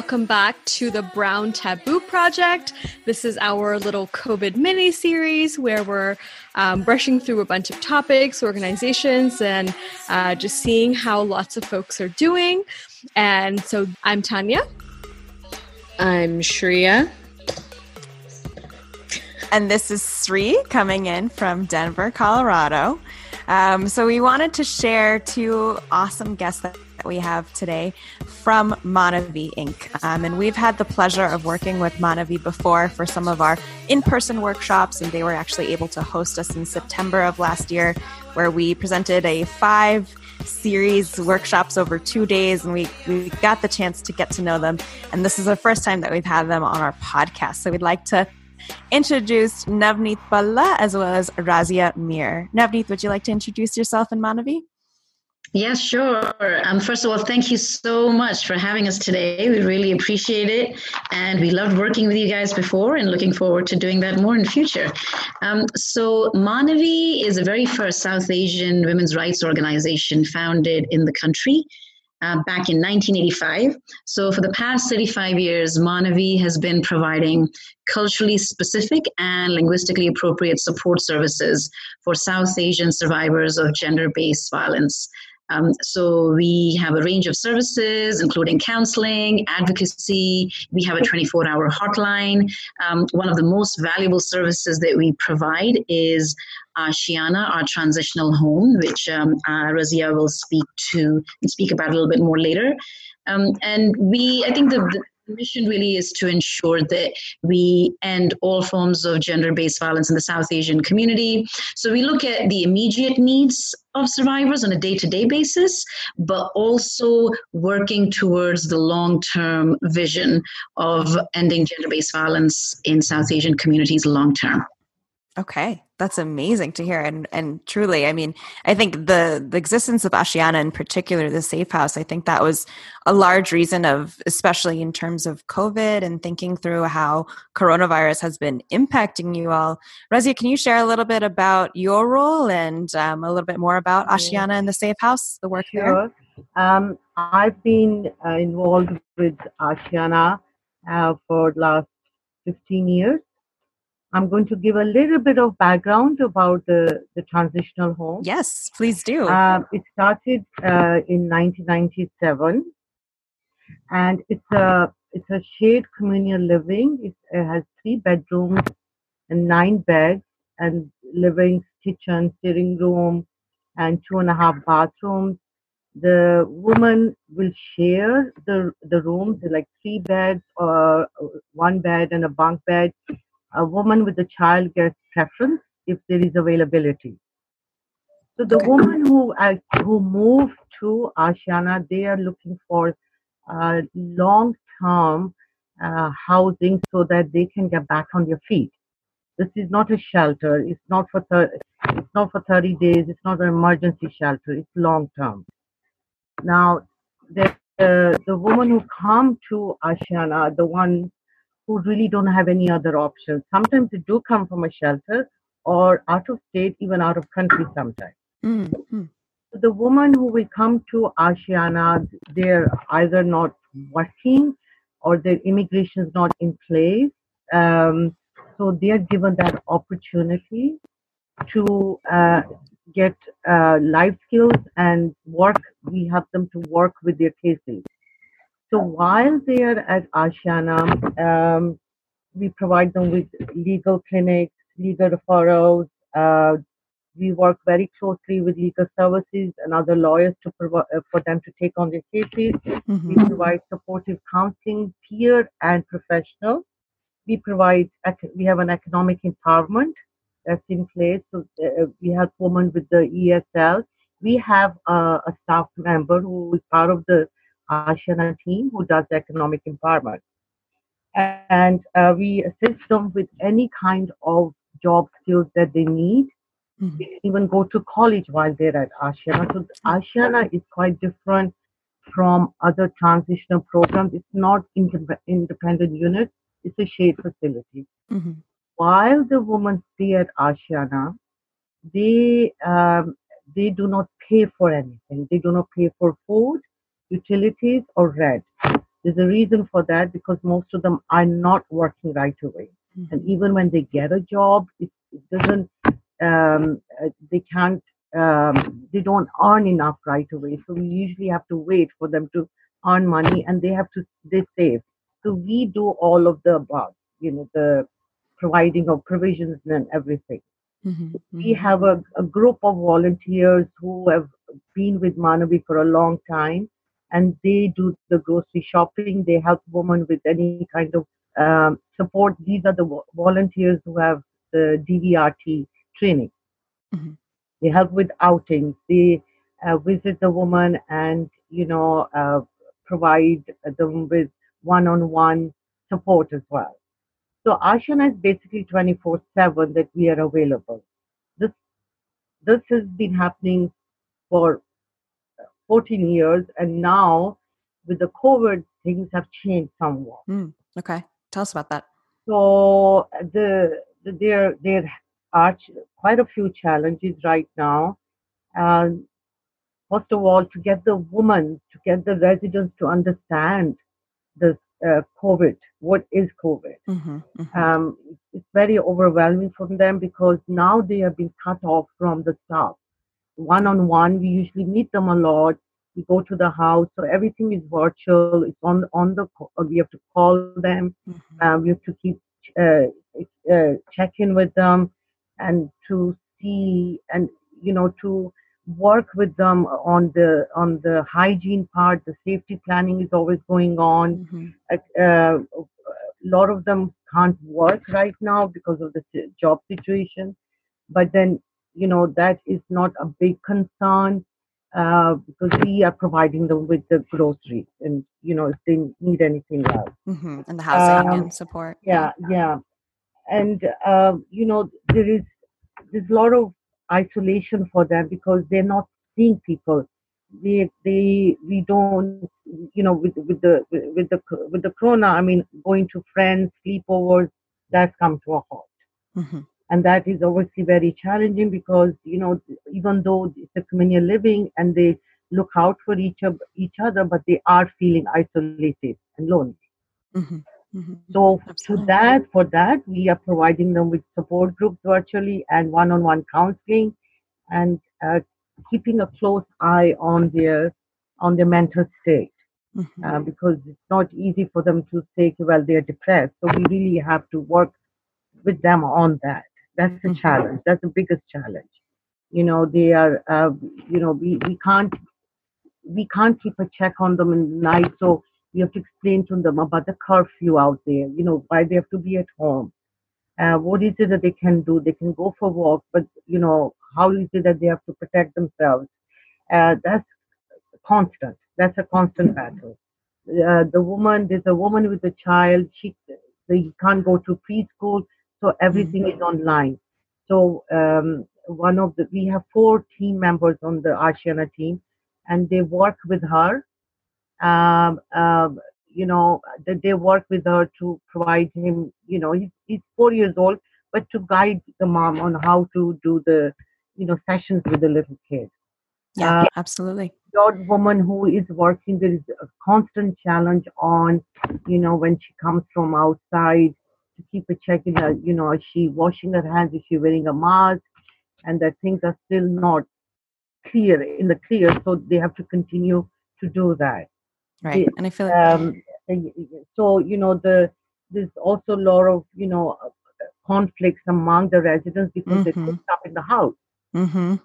Hello, hello. Welcome back to the Brown Taboo Project. This is our little COVID mini series where we're um, brushing through a bunch of topics, organizations, and uh, just seeing how lots of folks are doing. And so I'm Tanya. I'm Shreya. And this is Sri coming in from Denver, Colorado. Um, so we wanted to share two awesome guests that we have today from Manavi Inc. Um, and we've had the pleasure of working with Manavi before for some of our in person workshops, and they were actually able to host us in September of last year, where we presented a five series workshops over two days and we, we got the chance to get to know them and this is the first time that we've had them on our podcast so we'd like to introduce Navneet Balla as well as Razia Mir. Navneet, would you like to introduce yourself and Manavi? Yes, sure. Um, first of all, thank you so much for having us today. We really appreciate it. And we loved working with you guys before and looking forward to doing that more in the future. Um, so, Manavi is the very first South Asian women's rights organization founded in the country. Uh, back in 1985. So, for the past 35 years, Manavi has been providing culturally specific and linguistically appropriate support services for South Asian survivors of gender based violence. Um, so we have a range of services, including counseling, advocacy. We have a 24 hour hotline. Um, one of the most valuable services that we provide is Ashiana, our transitional home, which um, uh, Razia will speak to and speak about a little bit more later. Um, and we, I think the, the mission really is to ensure that we end all forms of gender based violence in the South Asian community. So we look at the immediate needs of survivors on a day to day basis, but also working towards the long term vision of ending gender based violence in South Asian communities long term. Okay, that's amazing to hear, and and truly, I mean, I think the the existence of Ashiana, in particular, the Safe House, I think that was a large reason of, especially in terms of COVID and thinking through how coronavirus has been impacting you all. Razia, can you share a little bit about your role and um, a little bit more about Ashiana and the Safe House, the work sure. there? Um, I've been uh, involved with Ashiana uh, for the last 15 years. I'm going to give a little bit of background about the, the transitional home. Yes, please do. Uh, it started uh, in 1997, and it's a it's a shared communal living. It, it has three bedrooms and nine beds, and living, kitchen, sitting room, and two and a half bathrooms. The woman will share the the rooms, like three beds or one bed and a bunk bed a woman with a child gets preference if there is availability. So the okay. woman who uh, who moved to Ashiana, they are looking for uh, long term uh, housing so that they can get back on their feet. This is not a shelter. It's not for thir- it's not for 30 days. It's not an emergency shelter. It's long term. Now, the the woman who come to Ashiana, the one who really don't have any other options. Sometimes they do come from a shelter or out of state, even out of country sometimes. Mm-hmm. The woman who will come to Ashiana, they're either not working or their immigration is not in place. Um, so they are given that opportunity to uh, get uh, life skills and work. We have them to work with their cases. So while they are at Ashiana, um, we provide them with legal clinics, legal referrals. Uh, we work very closely with legal services and other lawyers to provi- uh, for them to take on their cases. Mm-hmm. We provide supportive counseling, peer and professional. We provide we have an economic empowerment that's in place. So uh, we help women with the ESL. We have uh, a staff member who is part of the Ashiana team who does the economic empowerment. And uh, we assist them with any kind of job skills that they need. Mm-hmm. They even go to college while they're at Ashiana. So Ashiana is quite different from other transitional programs. It's not independent unit. It's a shared facility. Mm-hmm. While the women stay at Ashiana, they um, they do not pay for anything. They do not pay for food utilities or rent. There's a reason for that because most of them are not working right away. Mm-hmm. And even when they get a job, it, it doesn't, um, uh, they can't, um, they don't earn enough right away. So we usually have to wait for them to earn money and they have to, they save. So we do all of the above, you know, the providing of provisions and everything. Mhm, We mhm. have a, a group of volunteers who have been with Manavi for a long time and they do the grocery shopping. They help women with any kind of um, support. These are the vo- volunteers who have the DVRT training. Mhm. They help with outings. They uh, visit the woman and, you know, uh, provide them with one-on-one support as well. So Ashiana is basically 24/7 that we are available. This this has been happening for 14 years, and now with the COVID, things have changed somewhat. Okay. Tell us about that. So the, the there there are quite a few challenges right now. And first of all, to get the woman, to get the residents to understand this uh, COVID, what is COVID? Mhm, mhm. um, it's very overwhelming for them because now they have been cut off from the staff. One on one, we usually meet them a lot. We go to the house, so everything is virtual. It's on on the. uh, We have to call them. Mhm. Um, we have to keep uh, uh, check in with them, and to see and you know to work with them on the on the hygiene part. The safety planning is always going on Mhm. uh, a lot of them can't work right now because of the job situation. But then, you know, that is not a big concern uh, because we are providing them with the groceries and, you know, if they need anything else. Mhm. And the housing Um, and support. Yeah, yeah. And, uh, you know, there is there's a lot of isolation for them because they're not seeing people. They, they, we don't, you know, with with the with the with the corona. I mean, going to friends, sleepovers, that's come to a halt, Mhm. And that is obviously very challenging because you know, even though it's a communal living and they look out for each of each other, but they are feeling isolated and lonely. Mhm. Mhm. So to that, for that, we are providing them with support groups virtually and one-on-one counseling, and uh, keeping a close eye on their on their mental state Mhm. uh, because it's not easy for them to say, well, they're depressed. So we really have to work with them on that. That's the Mhm. challenge. That's the biggest challenge. You know, they are. Uh, you know, we we can't we can't keep a check on them in the night. So we have to explain to them about the curfew out there, you know, why they have to be at home. Uh, what is it that they can do? They can go for walk, but you know, how is it that they have to protect themselves? Uh, that's constant. That's a constant battle. Uh, the woman, there's a woman with a child. She, they can't go to preschool, so everything is online. So um, one of the, we have four team members on the Ashiana team, and they work with her. Um, um, you know, that they work with her to provide him. You know, he's, he's four years old, but to guide the mom on how to do the, you know, sessions with the little kid. Yeah, Uh, absolutely. Your woman who is working, there is a constant challenge on, you know, when she comes from outside to keep a check in her, you know, is she washing her hands? Is she wearing a mask? And that things are still not clear in the clear, so they have to continue to do that. Right. And I feel like Um, so you know, the there's also a lot of you know conflicts among the residents because they Mhm. put stuff in the house, hmm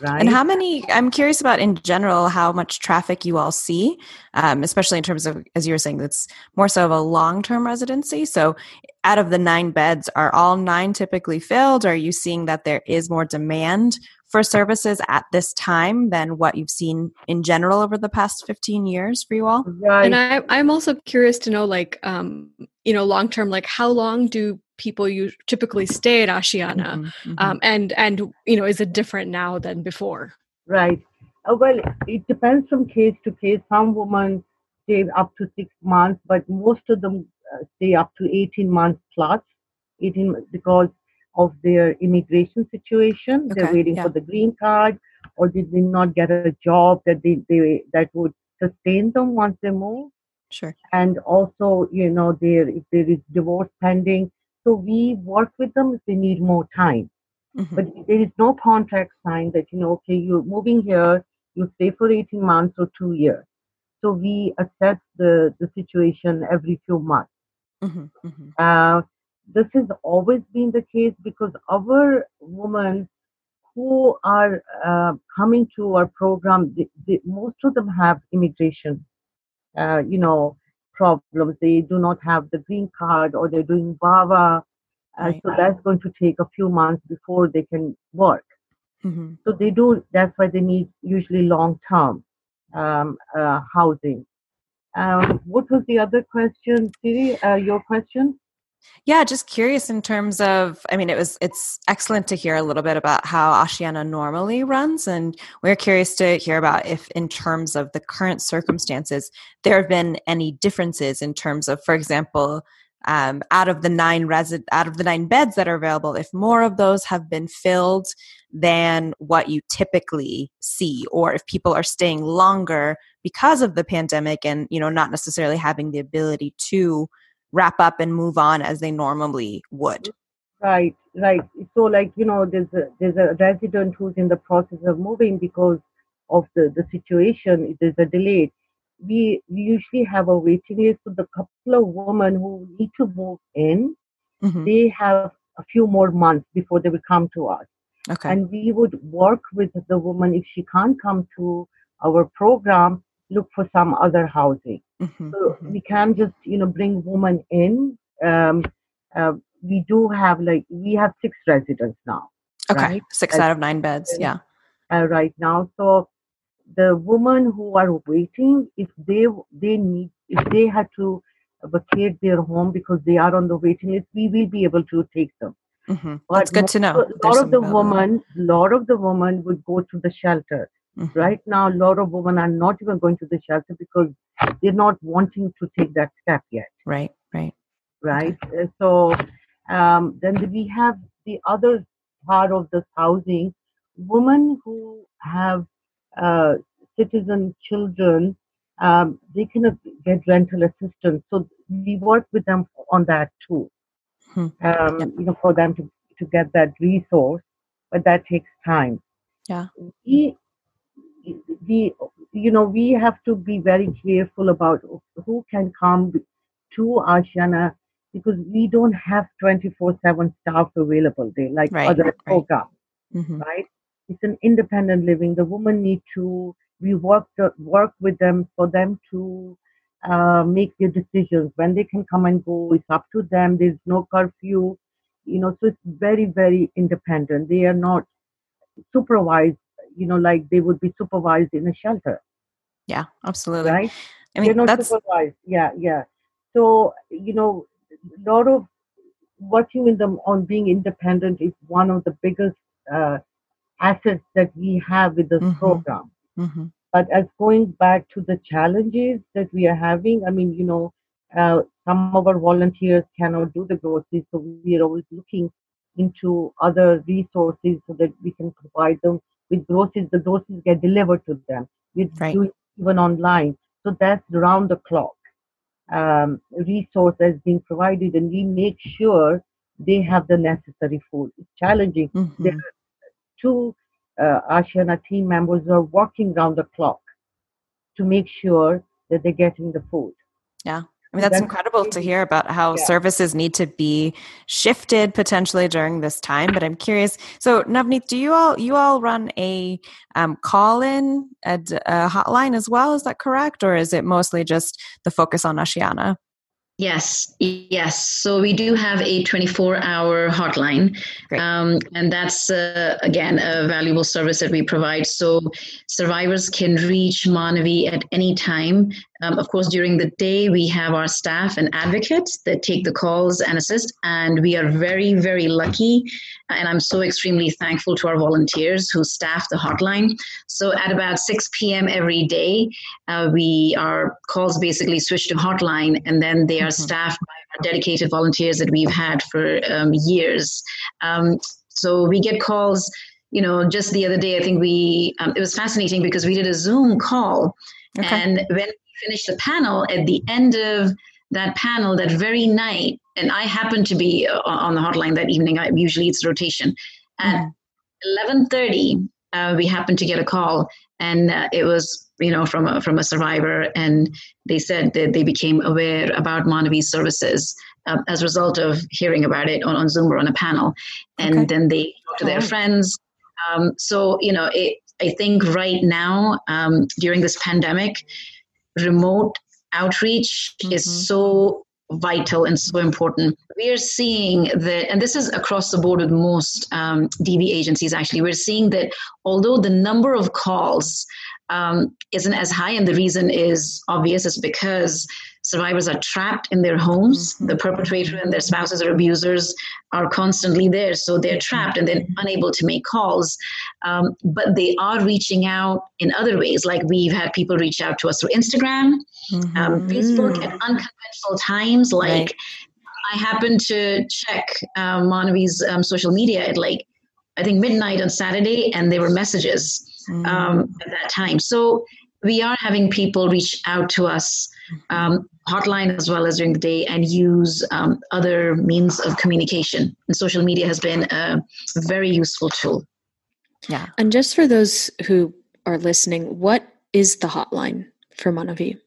right? And how many? I'm curious about in general how much traffic you all see, um, especially in terms of, as you were saying, it's more so of a long term residency. So, out of the nine beds, are all nine typically filled? Or are you seeing that there is more demand for services at this time than what you've seen in general over the past 15 years for you all? right. And I, I'm also curious to know, like, um, you know, long term, like, how long do people you typically stay at Ashiana? Mhm, mhm. Um, and and you know, is it different now than before? Right. Uh, well, it depends from case to case. Some women stay up to six months, but most of them uh, stay up to 18 months plus, 18 because of their immigration situation. They're waiting yeah. for the green card, or they did not get a job that they, they that would sustain them once they move. Sure. And also, you know, there if there is divorce pending, so we work with them if they need more time. Mhm. But there is no contract signed that you know, okay, you're moving here, you stay for 18 months or two years. So we assess the the situation every few months. Mhm. Mhm. Uh, this has always been the case because our women who are uh, coming to our program, they, they, most of them have immigration, uh, you know, problems. They do not have the green card or they're doing VAWA. Uh, Right. So that's going to take a few months before they can work. Mhm. So they do, that's why they need usually long term um, uh, housing. Um, what was the other question, Siri? Uh, your question? Yeah, just curious in terms of I mean it was it's excellent to hear a little bit about how Ashiana normally runs and we're curious to hear about if in terms of the current circumstances there have been any differences in terms of for example um, out of the nine resi- out of the nine beds that are available if more of those have been filled than what you typically see or if people are staying longer because of the pandemic and you know not necessarily having the ability to wrap up and move on as they normally would. Right, right. So, like you know, there's a there's a resident who's in the process of moving because of the the situation. There's a delay. We we usually have a waiting list for the couple of women who need to move in. Mhm. They have a few more months before they will come to us, Okay. and we would work with the woman if she can't come to our program. Look for some other housing. Mhm, So mhm. we can't just you know bring women in. Um, uh, we do have like we have six residents now, Okay. right? Six And- out of nine beds. Yeah. uh, right now. So the women who are waiting, if they they need, if they had to vacate their home because they are on the waiting list, we will be able to take them. Mhm. But That's good to know. A there's lot of the women, lot of the women would go to the shelter. Mhm. Right now, a lot of women are not even going to the shelter because they're not wanting to take that step yet. Right. Right. right? Uh, So um, then we have the other part of this housing, women who have uh, citizen children, um, they cannot get rental assistance. So we work with them on that too, Hmm. um, Yep. you know, for them to, to get that resource, but that takes time. Yeah. We, we, you know, we have to be very careful about who can come to Ashiana because we don't have 24/7 staff available there like Right, other right. programs, Mhm. right? It's an independent living. The women need to we work the, work with them for them to uh, make their decisions when they can come and go. It's up to them. There's no curfew, you know. So it's very very independent. They are not supervised, you know, like they would be supervised in a shelter, Yeah. Absolutely. right? I They're mean, not that's supervised. Yeah, yeah. So you know, a lot of working with them on being independent is one of the biggest uh, assets that we have with this Mhm. program. mhm. But as going back to the challenges that we are having, I mean, you know, uh, some of our volunteers cannot do the groceries, so we are always looking into other resources so that we can provide them with groceries. The groceries get delivered to them. We Right. do it even online, so that's round the clock um, resource that's being provided, and we make sure they have the necessary food. It's challenging Mhm. two uh, Ashiana team members who are working round the clock to make sure that they're getting the food. Yeah. I mean, that's That's incredible to hear about how yeah. services need to be shifted potentially during this time. But I'm curious. So, Navneet, do you all you all run a um, call in a hotline as well? Is that correct, or is it mostly just the focus on Ashiana? Yes, yes. So we do have a 24 hour hotline. Um, and that's, uh, again, a valuable service that we provide. So survivors can reach Manavi at any time. Um, of course, during the day, we have our staff and advocates that take the calls and assist. And we are very, very lucky. And I'm so extremely thankful to our volunteers who staff the hotline. So at about 6 p.m. every day, uh, we our calls basically switch to hotline and then they are Mhm. staffed by our dedicated volunteers that we've had for um, years um, so we get calls you know just the other day i think we um, it was fascinating because we did a zoom call Okay. and when finished the panel at the end of that panel that very night and i happened to be uh, on the hotline that evening I, usually it's rotation at 11.30 uh, we happened to get a call and uh, it was you know from a, from a survivor and they said that they became aware about Manavi's services uh, as a result of hearing about it on, on zoom or on a panel. And okay. then they talked to their friends. Um, so you know it, i think right now um, during this pandemic remote outreach mm-hmm. is so vital and so important. We are seeing that, and this is across the board with most um, DV agencies actually, we're seeing that although the number of calls um, isn't as high, and the reason is obvious, is because survivors are trapped in their homes. Mm-hmm. The perpetrator and their spouses or abusers are constantly there, so they're trapped and they're unable to make calls. Um, but they are reaching out in other ways, like we've had people reach out to us through Instagram, mm-hmm. um, Facebook at unconventional times. Like right. I happened to check um, Manavi's um, social media at like I think midnight on Saturday, and there were messages mm. um, at that time. So we are having people reach out to us um, hotline as well as during the day and use um, other means of communication. And social media has been a very useful tool. Yeah. And just for those who are listening what is the hotline for manavi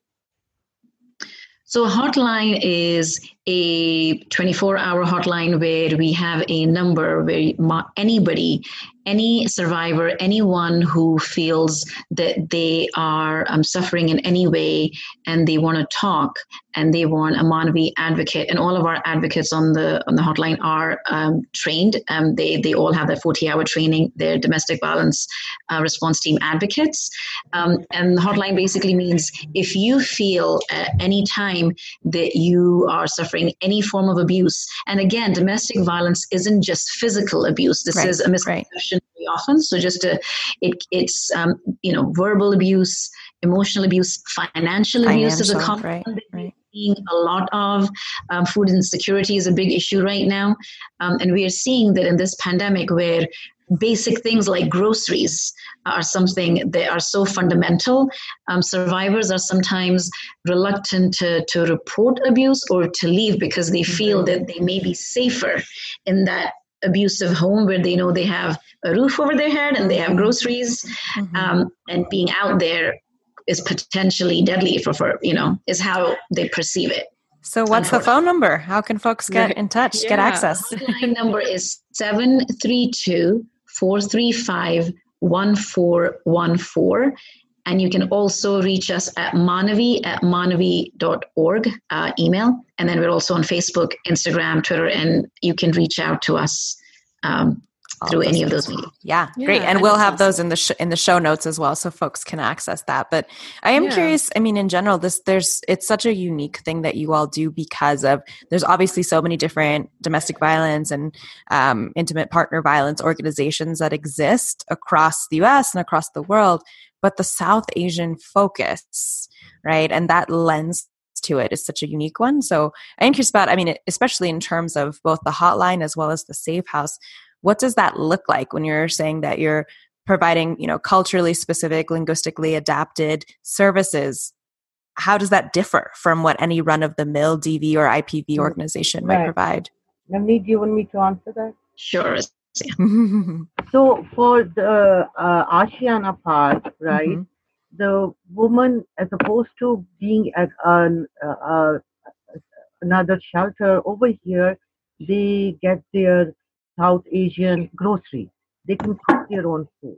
so a hotline is a 24 hour hotline where we have a number where anybody any survivor, anyone who feels that they are um, suffering in any way and they want to talk and they want a Manavi advocate, and all of our advocates on the on the hotline are um, trained. Um, they they all have that 40 hour training. They're domestic violence uh, response team advocates, um, and the hotline basically means if you feel at any time that you are suffering any form of abuse, and again, domestic violence isn't just physical abuse. This right, is a misconception. Right often. So just to, it, it's um, you know verbal abuse, emotional abuse, financial, financial abuse is a common right, right. Seeing a lot of um, food insecurity is a big issue right now, um, and we are seeing that in this pandemic where basic things like groceries are something that are so fundamental. Um, survivors are sometimes reluctant to, to report abuse or to leave because they feel mm-hmm. that they may be safer in that abusive home where they know they have a roof over their head and they have groceries mm-hmm. um, and being out there is potentially deadly for, for you know is how they perceive it so what's the phone number how can folks get in touch yeah. get access the line number is 732 435 1414 and you can also reach us at manavi at manavi.org uh, email. And then we're also on Facebook, Instagram, Twitter, and you can reach out to us um, through any of those media. Yeah, yeah, great. And we'll have awesome. those in the sh- in the show notes as well, so folks can access that. But I am yeah. curious. I mean, in general, this there's it's such a unique thing that you all do because of there's obviously so many different domestic violence and um, intimate partner violence organizations that exist across the U.S. and across the world but the South Asian focus, right? And that lens to it is such a unique one. So I'm curious about, I mean, especially in terms of both the hotline as well as the safe house, what does that look like when you're saying that you're providing, you know, culturally specific, linguistically adapted services? How does that differ from what any run of the mill DV or IPV mm, organization right. might provide? Navneet, do you want me to answer that? Sure. so for the uh, Ashiana part, right, mm-hmm. the woman, as opposed to being at an, uh, uh, another shelter over here, they get their South Asian grocery. They can cook their own food.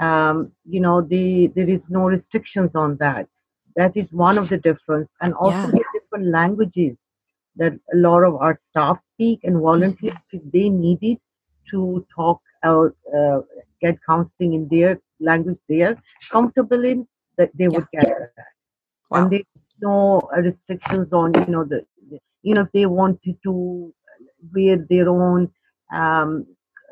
Um, you know, they, there is no restrictions on that. That is one of the difference, and also yeah. the different languages that a lot of our staff speak and volunteers if they need it to talk or uh, get counseling in their language they are comfortable in, that they would get that. Wow. And there's no restrictions on, you know, the, you know, if they wanted to wear their own, um,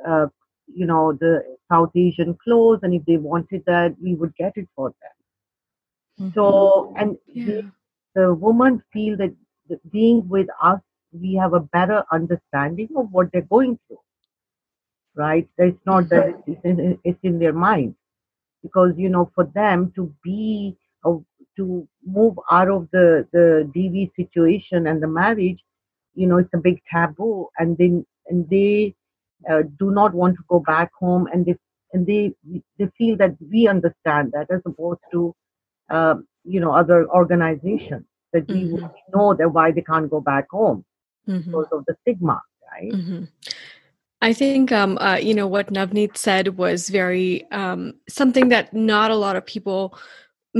uh, you know, the South Asian clothes, and if they wanted that, we would get it for them. Mm-hmm. So, and yeah. the, the women feel that being with us, we have a better understanding of what they're going through right? It's not that it's in, it's in their mind, because you know, for them to be a, to move out of the the DV situation and the marriage, you know, it's a big taboo, and then and they uh, do not want to go back home, and they and they they feel that we understand that as opposed to uh, you know other organizations that mm-hmm. we know that why they can't go back home mm-hmm. because of the stigma, right? Mm-hmm. I think um, uh, you know what Navneet said was very um, something that not a lot of people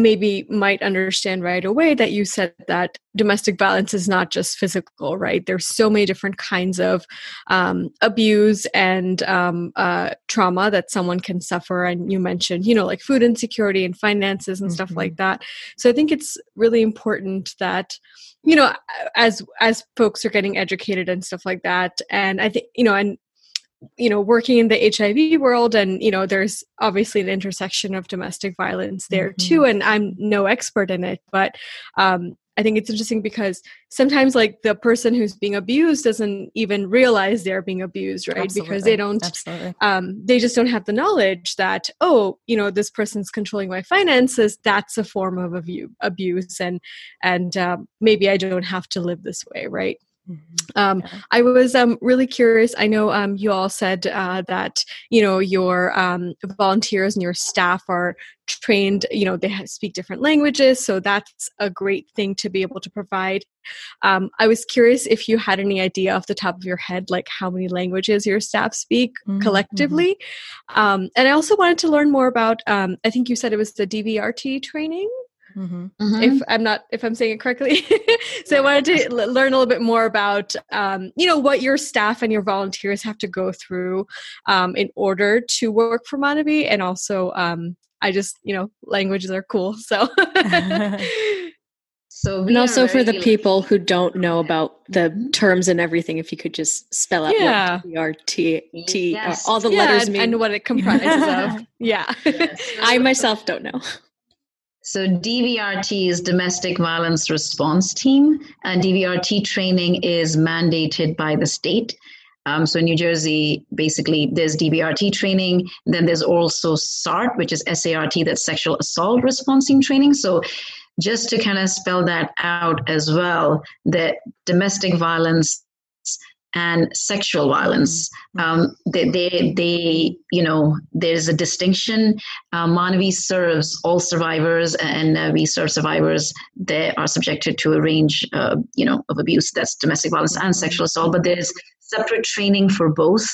maybe might understand right away that you said that domestic violence is not just physical right? There's so many different kinds of um, abuse and um, uh, trauma that someone can suffer. And you mentioned you know like food insecurity and finances and mm-hmm. stuff like that. So i think it's really important that you know as as folks are getting educated and stuff like that. And i think you know and you know working in the hiv world and you know there's obviously an intersection of domestic violence there mm-hmm. too and i'm no expert in it but um, i think it's interesting because sometimes like the person who's being abused doesn't even realize they're being abused right Absolutely. because they don't um, they just don't have the knowledge that oh you know this person's controlling my finances that's a form of abuse and and um, maybe i don't have to live this way right. Um, yeah. I was um, really curious. I know um, you all said uh, that you know your um, volunteers and your staff are trained. You know they speak different languages, so that's a great thing to be able to provide. Um, I was curious if you had any idea off the top of your head, like how many languages your staff speak mm-hmm. mm-hmm. collectively. Um, and I also wanted to learn more about. I think you said it was the DVRT training. Mm-hmm. Mm-hmm. If I'm not, if I'm saying it correctly, so I wanted to l- learn a little bit more about, um, you know, what your staff and your volunteers have to go through um, in order to work for Manavi, and also, um, I just, you know, languages are cool, so. so and also for the people who don't know about the mm-hmm. terms and everything, if you could just spell out yeah. what R T T yes. all the yeah, letters mean and what it comprises of. Yeah, yes. I myself don't know. So DVRT is Domestic Violence Response Team, and DVRT training is mandated by the state. Um, so in New Jersey, basically, there's DVRT training. Then there's also SART, which is SART, that's Sexual Assault Response Team training. So just to kind of spell that out as well, that domestic violence and sexual violence. Mm-hmm. Um, they, they, they, you know, there's a distinction. Uh, Manavi serves all survivors, and uh, we serve survivors that are subjected to a range, uh, you know, of abuse. That's domestic violence and mm-hmm. sexual assault. But there's separate training for both.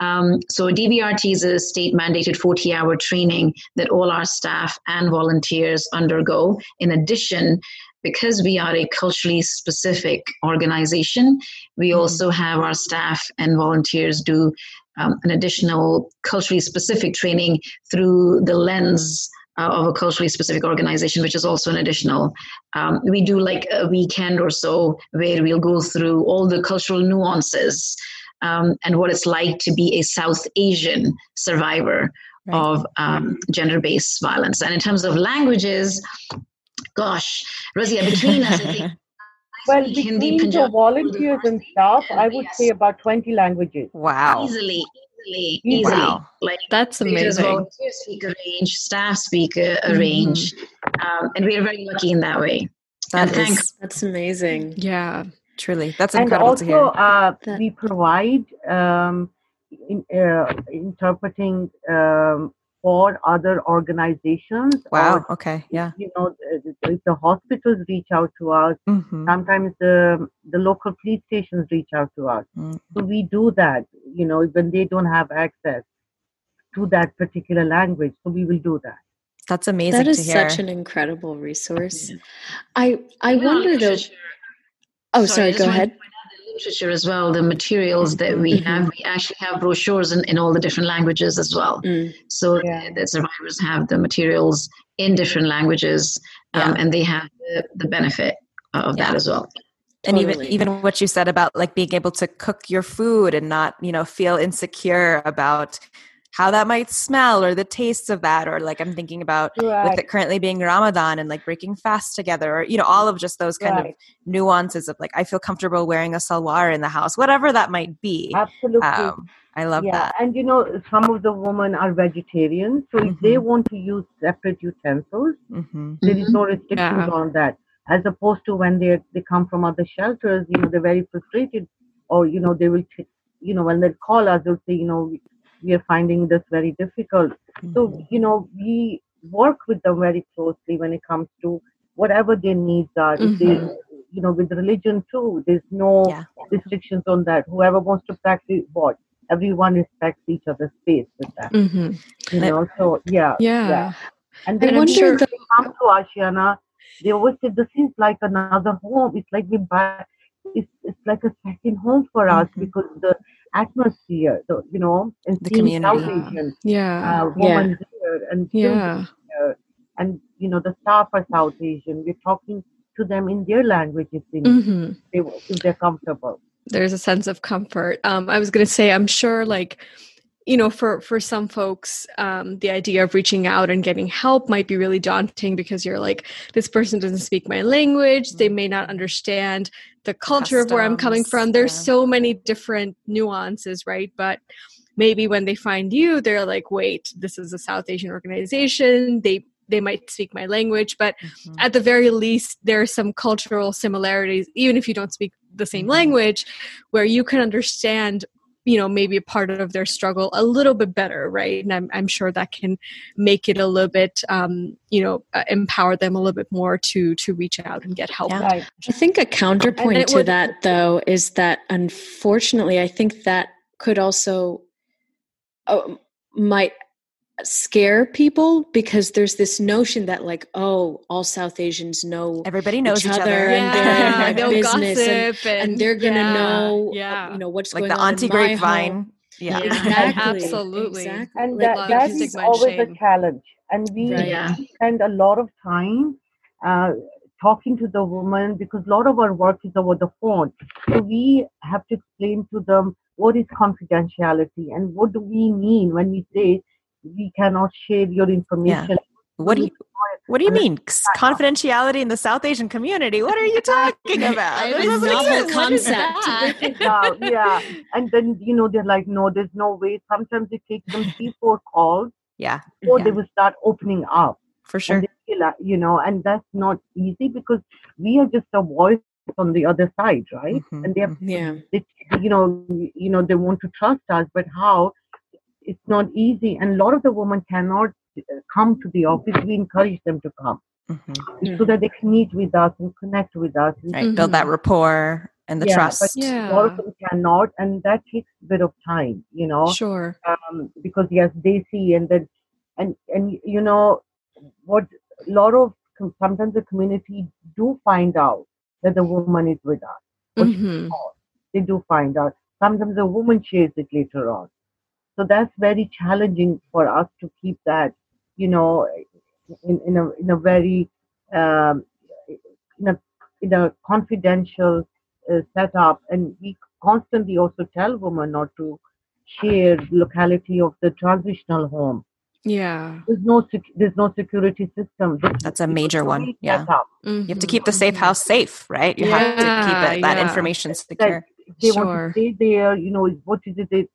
Um, so DVRT is a state mandated 40 hour training that all our staff and volunteers undergo. In addition, because we are a culturally specific organization, we mm also have our staff and volunteers do um, an additional culturally specific training through the lens uh, of a culturally specific organization, which is also an additional. Um, we do like a weekend or so where we'll go through all the cultural nuances um, and what it's like to be a South Asian survivor right. of um, gender based violence. And in terms of languages, gosh, Razia, between us, I think. well, between Hindi, Punjabi, volunteers and staff, I would yes. say about 20 languages. Wow. Easily, easily, easily. Wow. Like that's amazing. Volunteers speak a range, staff speak a, a mm-hmm. range, um, and we are very lucky in that way. That is, that's amazing. Yeah, truly, that's incredible and also, uh, we provide um, in, uh, interpreting um, for other organizations. Wow. Or, okay. Yeah. You know, if the hospitals reach out to us, mm-hmm. sometimes the the local police stations reach out to us. Mm-hmm. So we do that. You know, when they don't have access to that particular language, so we will do that. That's amazing. That is such an incredible resource. Yeah. I I wonder though. Oh, sorry. sorry go ahead literature as well, the materials that we mm-hmm. have. We actually have brochures in, in all the different languages as well. Mm. So yeah. the, the, survivors have the materials in different languages um, yeah. and they have the, the benefit of yeah. that as well. And totally. even even what you said about like being able to cook your food and not, you know, feel insecure about how that might smell or the tastes of that or like i'm thinking about right. with it currently being ramadan and like breaking fast together or you know all of just those kind right. of nuances of like i feel comfortable wearing a salwar in the house whatever that might be absolutely um, i love yeah. that and you know some of the women are vegetarians so mm-hmm. if they mm-hmm. want to use separate utensils mm-hmm. there is no mm-hmm. restrictions yeah. on that as opposed to when they they come from other shelters you know they're very frustrated or you know they will t- you know when they call us they'll say you know we are finding this very difficult. Mm-hmm. So, you know, we work with them very closely when it comes to whatever their needs are. Mm-hmm. They, you know, with religion too, there's no yeah. restrictions on that. Whoever wants to practice what, everyone respects each other's space with that. Mm-hmm. You know, so yeah, yeah. yeah. And then when sure they come to Ashiana, they always say this is like another home. It's like we buy. It's, it's like a second home for us mm-hmm. because the atmosphere, the, you know, and the community. South Asian, yeah, uh, women yeah. There and yeah. There, and you know, the staff are South Asian. We're talking to them in their language if, they, mm-hmm. they, if they're comfortable. There's a sense of comfort. Um, I was going to say, I'm sure, like you know for for some folks um, the idea of reaching out and getting help might be really daunting because you're like this person doesn't speak my language they may not understand the culture Customs, of where i'm coming from there's yeah. so many different nuances right but maybe when they find you they're like wait this is a south asian organization they they might speak my language but mm-hmm. at the very least there are some cultural similarities even if you don't speak the same mm-hmm. language where you can understand you know maybe a part of their struggle a little bit better right and i'm, I'm sure that can make it a little bit um, you know uh, empower them a little bit more to to reach out and get help yeah. i think a counterpoint to would, that though is that unfortunately i think that could also oh, might scare people because there's this notion that like oh all south asians know everybody knows each, each other, other, and yeah, they're in business and, and, and, they're gonna yeah, know yeah. you know what's like going the on auntie grapevine yeah exactly. absolutely exactly. and that, that is always a challenge and we right. spend a lot of time uh, talking to the woman because a lot of our work is over the phone so we have to explain to them what is confidentiality and what do we mean when we say we cannot share your information. Yeah. What do you what do you mean confidentiality in the South Asian community? What are you talking about? This novel concept. yeah, and then you know they're like, no, there's no way. Sometimes it takes them three, four calls. Yeah, or yeah. they will start opening up for sure. Feel, you know, and that's not easy because we are just a voice on the other side, right? Mm-hmm. And they have, yeah, they, you know, you know, they want to trust us, but how? It's not easy, and a lot of the women cannot uh, come to the office. We encourage them to come mm-hmm. so that they can meet with us and connect with us, right. mm-hmm. build that rapport and the yeah, trust. But yeah. a lot of them cannot, and that takes a bit of time, you know. Sure. Um, because yes, they see, and then, and and you know, what a lot of sometimes the community do find out that the woman is with us. Mm-hmm. They do find out. Sometimes the woman shares it later on. So that's very challenging for us to keep that, you know, in, in a in a very um, in a in a confidential uh, setup, and we constantly also tell women not to share the locality of the transitional home. Yeah, there's no sec- there's no security system. There's, That's a major one. Yeah, mm-hmm. you have to keep the safe house safe, right? You yeah, have to keep it, that yeah. information secure. they sure. want to stay there. You know, what is it they the,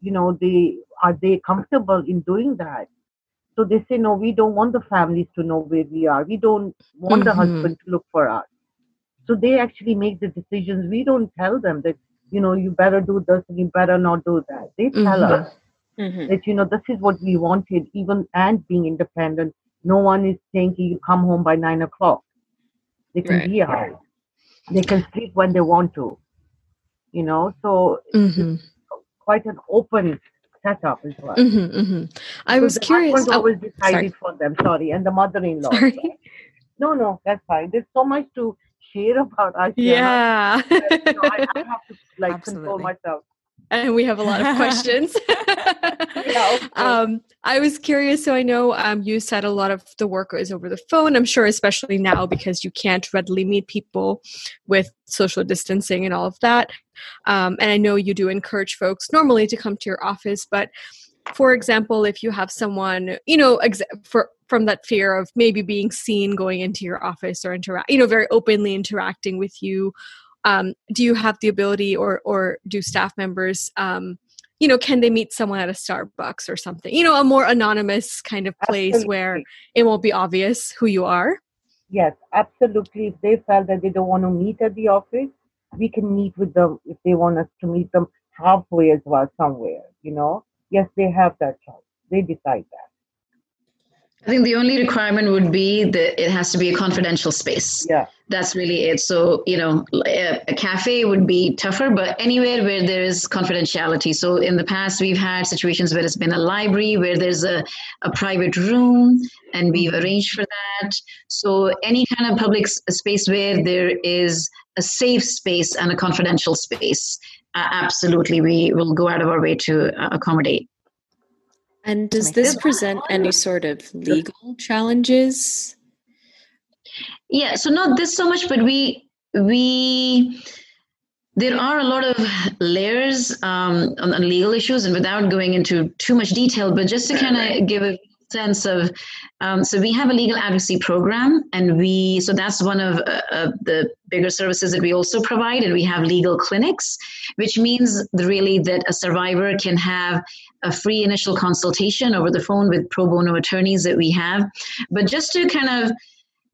you know they are they comfortable in doing that? So they say no we don't want the families to know where we are. We don't want mm-hmm. the husband to look for us. So they actually make the decisions. We don't tell them that you know you better do this and you better not do that. They tell mm-hmm. us mm-hmm. that you know this is what we wanted even and being independent. No one is saying you come home by nine o'clock. They can right. be out. They can sleep when they want to you know? So mm-hmm quite an open setup as well. Mm-hmm, mm-hmm. I so was curious. I Was always decided for them. Sorry, and the mother-in-law. Sorry. No, no, that's fine. There's so much to share about us. Yeah, you know, I, I, have to like Absolutely. control myself and we have a lot of questions. yeah, um, I was curious. So I know um, you said a lot of the work is over the phone. I'm sure, especially now because you can't readily meet people with social distancing and all of that. Um, and I know you do encourage folks normally to come to your office, but for example, if you have someone, you know, ex- for from that fear of maybe being seen going into your office or interact, you know, very openly interacting with you, um, do you have the ability, or or do staff members, um, you know, can they meet someone at a Starbucks or something? You know, a more anonymous kind of place absolutely. where it won't be obvious who you are. Yes, absolutely. If they felt that they don't want to meet at the office, we can meet with them if they want us to meet them halfway as well somewhere. You know, yes, they have that choice. They decide that. I think the only requirement would be that it has to be a confidential space. Yeah. That's really it. So, you know, a, a, cafe would be tougher, but anywhere where there is confidentiality. So, in the past, we've had situations where it's been a library, where there's a, a private room, and we've arranged for that. So, any kind of public space where there is a safe space and a confidential space, uh, absolutely, we will go out of our way to uh, accommodate. And does this present any sort of legal challenges? Yeah, so not this so much, but we we there are a lot of layers um, on, on, legal issues, and without going into too much detail, but just to kind of give a sense of um, so we have a legal advocacy program and we so that's one of uh, the bigger services that we also provide. And we have legal clinics which means really that a survivor can have a free initial consultation over the phone with pro bono attorneys that we have. But just to kind of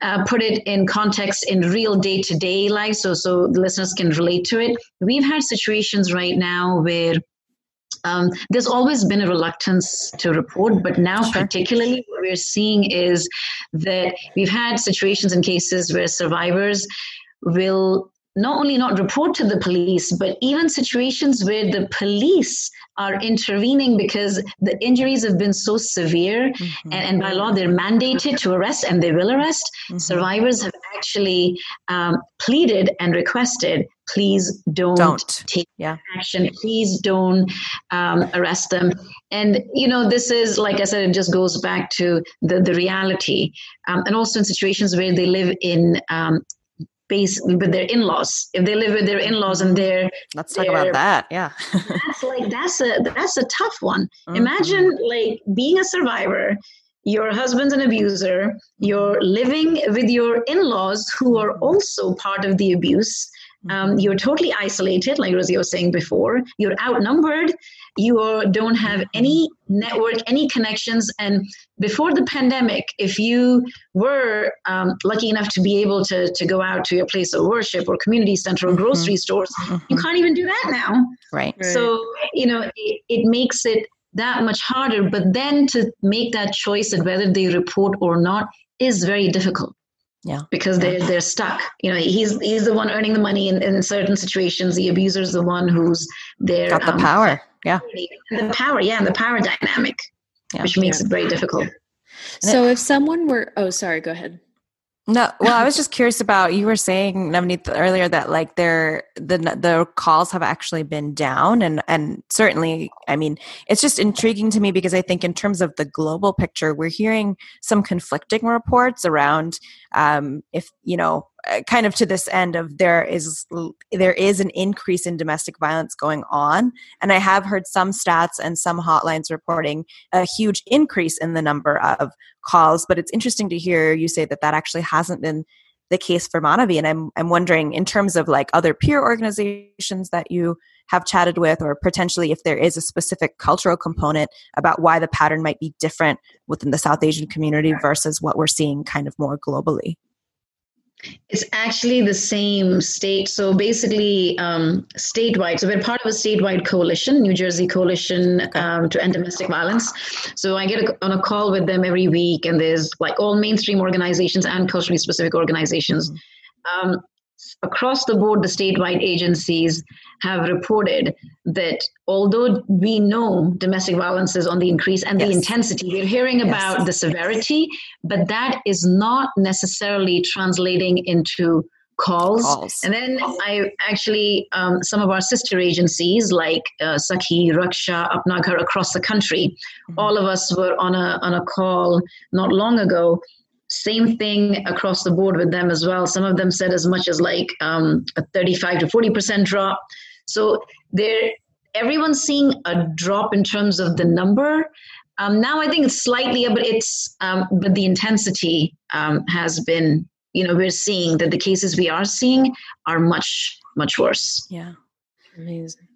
uh, put it in context in real day-to-day life so so the listeners can relate to it we've had situations right now where um, there's always been a reluctance to report, but now, sure. particularly, what we're seeing is that we've had situations and cases where survivors will not only not report to the police, but even situations where the police are intervening because the injuries have been so severe mm-hmm. and, and, by law they're mandated to arrest and they will arrest. Mm-hmm. Survivors have actually um, pleaded and requested please don't, don't. take yeah. action please don't um, arrest them and you know this is like i said it just goes back to the, the reality um, and also in situations where they live in um, base with their in-laws if they live with their in-laws and they're let's talk about that yeah that's like that's a that's a tough one mm-hmm. imagine like being a survivor your husband's an abuser you're living with your in-laws who are also part of the abuse um, mm-hmm. you're totally isolated, like Rosie was saying before. You're outnumbered. You don't have any network, any connections. And before the pandemic, if you were um, lucky enough to be able to, to go out to your place of worship or community center or mm-hmm. grocery stores, mm-hmm. you can't even do that now. Right. So, you know, it, it makes it that much harder. But then to make that choice of whether they report or not is very difficult yeah. Because they're they're stuck. You know he's he's the one earning the money in, in certain situations. The abuser's the one who's there got the um, power. Yeah. The power yeah and the power dynamic yeah. which makes yeah. it very difficult. So if someone were oh sorry go ahead no, well, I was just curious about you were saying Navneet earlier that like their the the calls have actually been down, and and certainly, I mean, it's just intriguing to me because I think in terms of the global picture, we're hearing some conflicting reports around um, if you know Uh, kind of to this end of there is there is an increase in domestic violence going on. And i have heard some stats and some hotlines reporting a huge increase in the number of calls. But it's interesting to hear you say that that actually hasn't been the case for Manavi. And I'm I'm wondering in terms of like other peer organizations that you have chatted with or potentially if there is a specific cultural component about why the pattern might be different within the South Asian community versus what we're seeing kind of more globally. It's actually the same state. So basically, um, statewide. So we're part of a statewide coalition, New Jersey Coalition um, to End Domestic Violence. So I get a, on a call with them every week, and there's like all mainstream organizations and culturally specific organizations. Mm-hmm. Um, across the board, the statewide agencies have reported that although we know domestic violence is on the increase and yes. the intensity, we're hearing yes. about the severity, but that is not necessarily translating into calls. calls. And then I actually, um, some of our sister agencies like uh, Sakhi, Raksha, Apnaghar across the country, mm-hmm. all of us were on a, on a call not long ago same thing across the board with them as well. Some of them said as much as like um, a 35 to 40% drop. So there, everyone's seeing a drop in terms of the number. Um, now I think it's slightly, but it's um, but the intensity um, has been. You know, we're seeing that the cases we are seeing are much much worse. Yeah, amazing.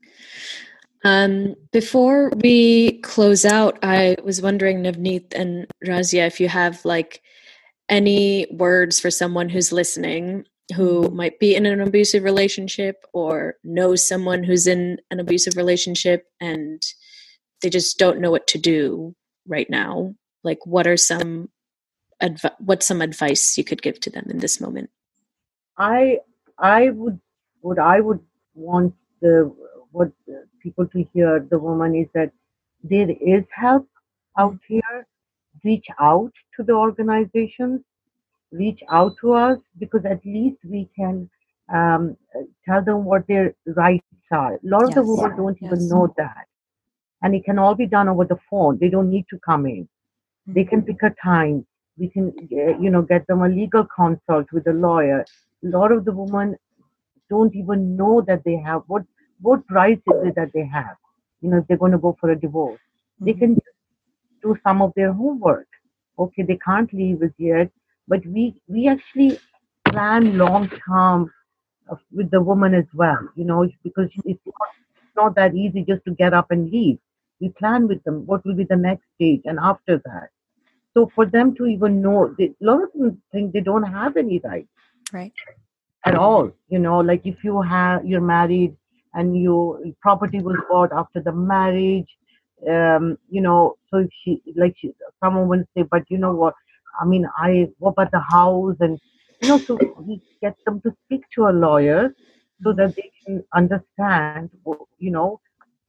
Um, before we close out, I was wondering, Navneet and Razia, if you have like any words for someone who's listening who might be in an abusive relationship or knows someone who's in an abusive relationship and they just don't know what to do right now. Like what are some adv- what's some advice you could give to them in this moment? I i would what i would want the what people to hear the woman is that there is help out here reach out to the organizations reach out to us because at least we can um, tell them what their rights are. A lot yes. of the women don't yes. even know that. And it can all be done over the phone. They don't need to come in. Mm-hmm. They can pick a time. We can, you know, get them a legal consult with a lawyer. A lot of the women don't even know that they have what what rights is it that they have. You know, if they're going to go for a divorce, mm-hmm. they can do some of their homework. Okay, they can't leave us yet but we we actually plan long term uh, with the woman as well you know because it's not that easy just to get up and leave. We plan with them what will be the next stage and after that. So for them to even know they, a lot of them think they don't have any rights right. at all you know like if you have you're married and your property was bought after the marriage um you know so if she like she, someone will say but you know what I mean, I what about the house and you know, so we get them to speak to a lawyer so that they can understand, you know,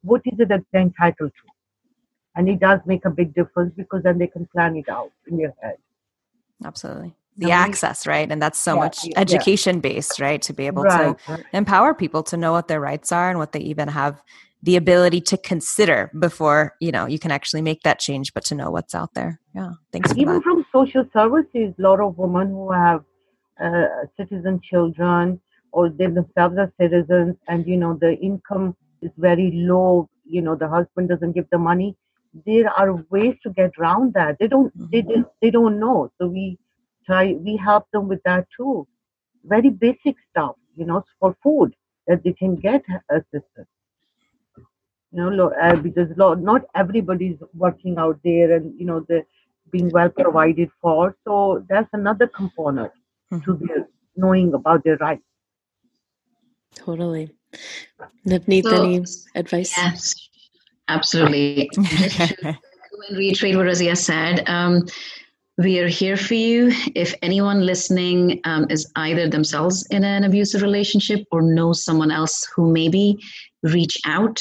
what is it that they're entitled to. And it does make a big difference because then they can plan it out in their head. Absolutely. The access, right? And that's so yeah, much education yeah. based, right? To be able right, to empower people to know what their rights are and what they even have the ability to consider before you know you can actually make that change but to know what's out there. Yeah thanks even from social services a lot of women who have uh, citizen children or they themselves are citizens and you know the income is very low you know the husband doesn't give the money there are ways to get around that. They don't mm-hmm. they just they don't know. So we try we help them with that too. Very basic stuff you know for food that they can get assistance you know uh, because not everybody's working out there and you know the being well provided for so that's another component mm-hmm. to be knowing about their rights totally Navneet, so, any advice yes absolutely just to reiterate what Razia said um, we are here for you. If anyone listening um, is either themselves in an abusive relationship or knows someone else who maybe reach out.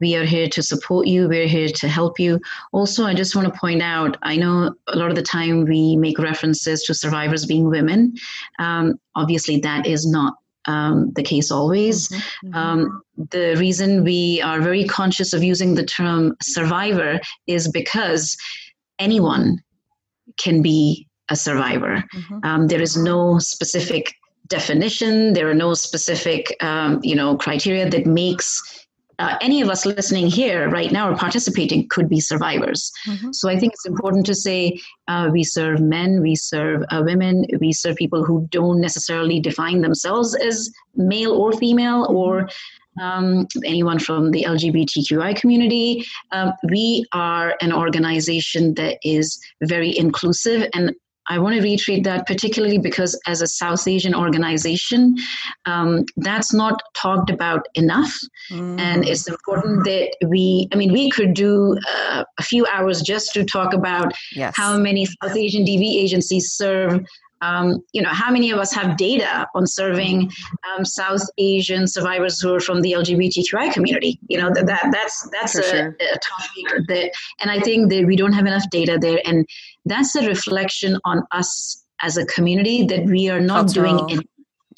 We are here to support you. We're here to help you. Also, I just want to point out I know a lot of the time we make references to survivors being women. Um, obviously, that is not um, the case always. Mm-hmm. mm-hmm. Um, the reason we are very conscious of using the term survivor is because anyone can be a survivor. Mm-hmm. Um, there is no specific definition. There are no specific, um, you know, criteria that makes uh, any of us listening here right now or participating could be survivors. Mm-hmm. So I think it's important to say uh, we serve men, we serve uh, women, we serve people who don't necessarily define themselves as male or female or um, anyone from the LGBTQI community. Um, we are an organization that is very inclusive and I want to reiterate that particularly because as a South Asian organization, um, that's not talked about enough. Mm. And it's important that we, I mean, we could do uh, a few hours just to talk about yes. how many South Asian DV agencies serve um, you know, how many of us have data on serving um, South Asian survivors who are from the LGBTQI community? You know, that, that that's that's a, sure. a topic that, and I think that we don't have enough data there, and that's a reflection on us as a community that we are not doing. it.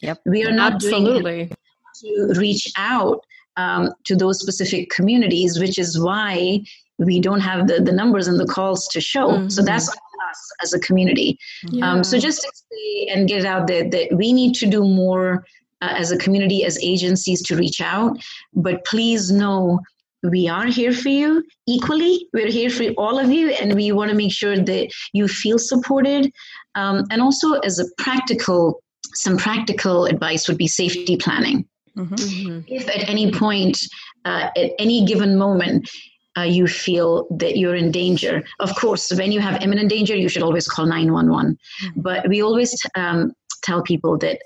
yep. We are not Absolutely. doing to reach out um, to those specific communities, which is why we don't have the, the numbers and the calls to show. Mm-hmm. So that's us as a community. Yeah. Um, so just to say and get it out there that we need to do more uh, as a community, as agencies to reach out. But please know we are here for you equally. We're here for all of you, and we want to make sure that you feel supported. Um, and also, as a practical, some practical advice would be safety planning. Mm-hmm. mm-hmm. If at any point, uh, at any given moment, uh, you feel that you're in danger. Of course, when you have imminent danger, you should always call 911. Mm-hmm. But we always um, tell people that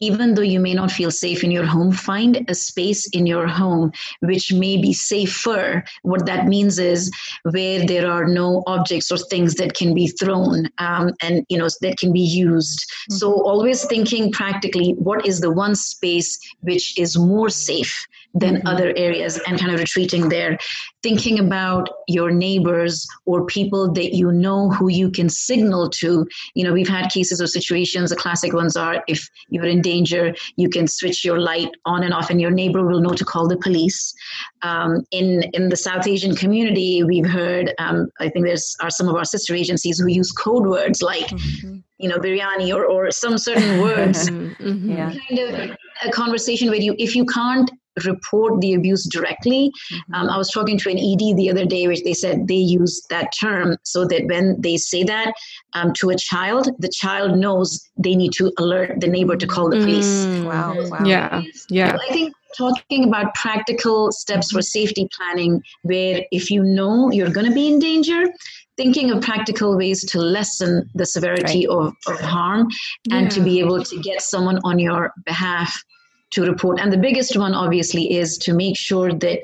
even though you may not feel safe in your home, find a space in your home which may be safer. What that means is where there are no objects or things that can be thrown um, and you know that can be used. Mm-hmm. So always thinking practically, what is the one space which is more safe than mm-hmm. other areas, and kind of retreating there thinking about your neighbors or people that you know who you can signal to. You know, we've had cases or situations, the classic ones are if you're in danger, you can switch your light on and off, and your neighbor will know to call the police. Um, in, in the South Asian community, we've heard, um, I think there's are some of our sister agencies who use code words like, mm-hmm. you know, biryani or, or some certain words. mm-hmm. yeah. Kind of a conversation where you, if you can't report the abuse directly. Mm-hmm. Um, I was talking to an ED the other day, which they said they use that term so that when they say that um, to a child, the child knows they need to alert the neighbor to call the police. Mm, wow, wow. Yeah. Yeah. So I think talking about practical steps for safety planning, where if you know you're going to be in danger, thinking of practical ways to lessen the severity right. of, of harm and yeah. to be able to get someone on your behalf to report. And the biggest one, obviously, is to make sure that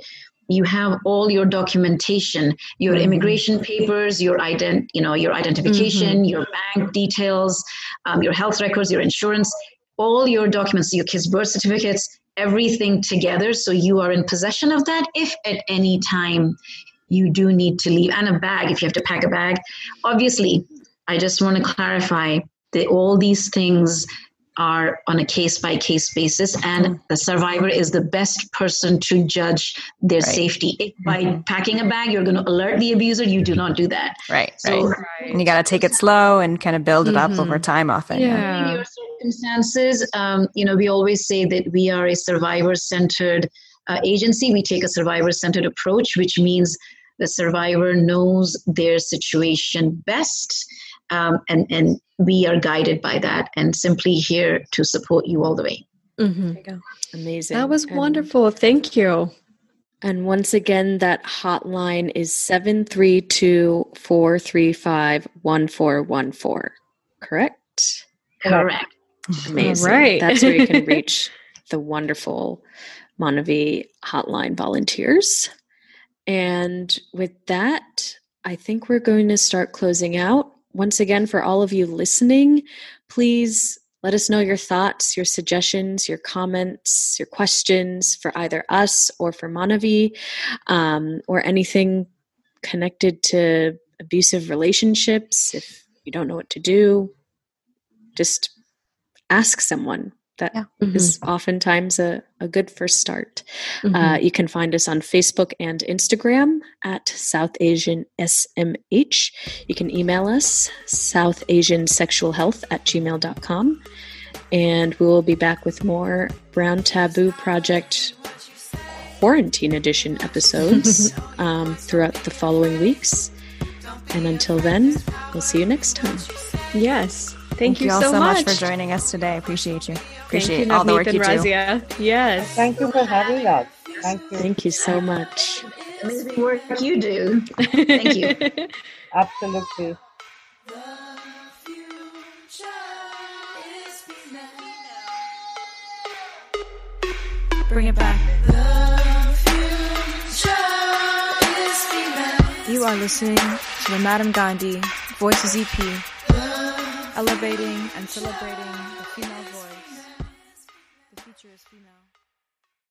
you have all your documentation, your mm-hmm. immigration papers, your ident, you know, your identification, mm-hmm. your bank details, um, your health records, your insurance, all your documents, your kids' birth certificates, everything together, so you are in possession of that. If at any time you do need to leave, and a bag if you have to pack a bag. Obviously, I just want to clarify that all these things are on a case by case basis, and mm-hmm. the survivor is the best person to judge their right. safety. If by mm-hmm. packing a bag, you're going to alert the abuser, you do not do that. Right. So, right. And you got to take it slow and kind of build it mm-hmm. up over mm-hmm. time often. Yeah. In your circumstances, um, you know, we always say that we are a survivor centered uh, agency. We take a survivor centered approach, which means the survivor knows their situation best um, and and we are guided by that and simply here to support you all the way. Mm-hmm. Amazing. That was and, wonderful. Thank you. And once again, that hotline is 732 435 1414. Correct? Correct. Amazing. Right. That's where you can reach the wonderful Manavi hotline volunteers. And with that, I think we're going to start closing out once again, for all of you listening, please let us know your thoughts, your suggestions, your comments, your questions for either us or for Manavi, um, or anything connected to abusive relationships. If you don't know what to do, just ask someone. That yeah. mm-hmm. is oftentimes a, a good first start. Uh, mm-hmm. Uh, you can find us on Facebook and Instagram at South Asian SMH. You can email us, South Asian Sexual Health at gmail.com. And we will be back with more Brown Taboo Project quarantine edition episodes um, throughout the following weeks. And until then, we'll see you next time. Yes. Thank, Thank you, you all so, so much. much. for joining us today. Appreciate you. Appreciate you, all the work you Razia. do. Yes. Thank you for having us. Thank you. Thank you so much. Amazing work you do. Thank you. Absolutely. Bring it back. You are listening to the Madame Gandhi Voices EP elevating and celebrating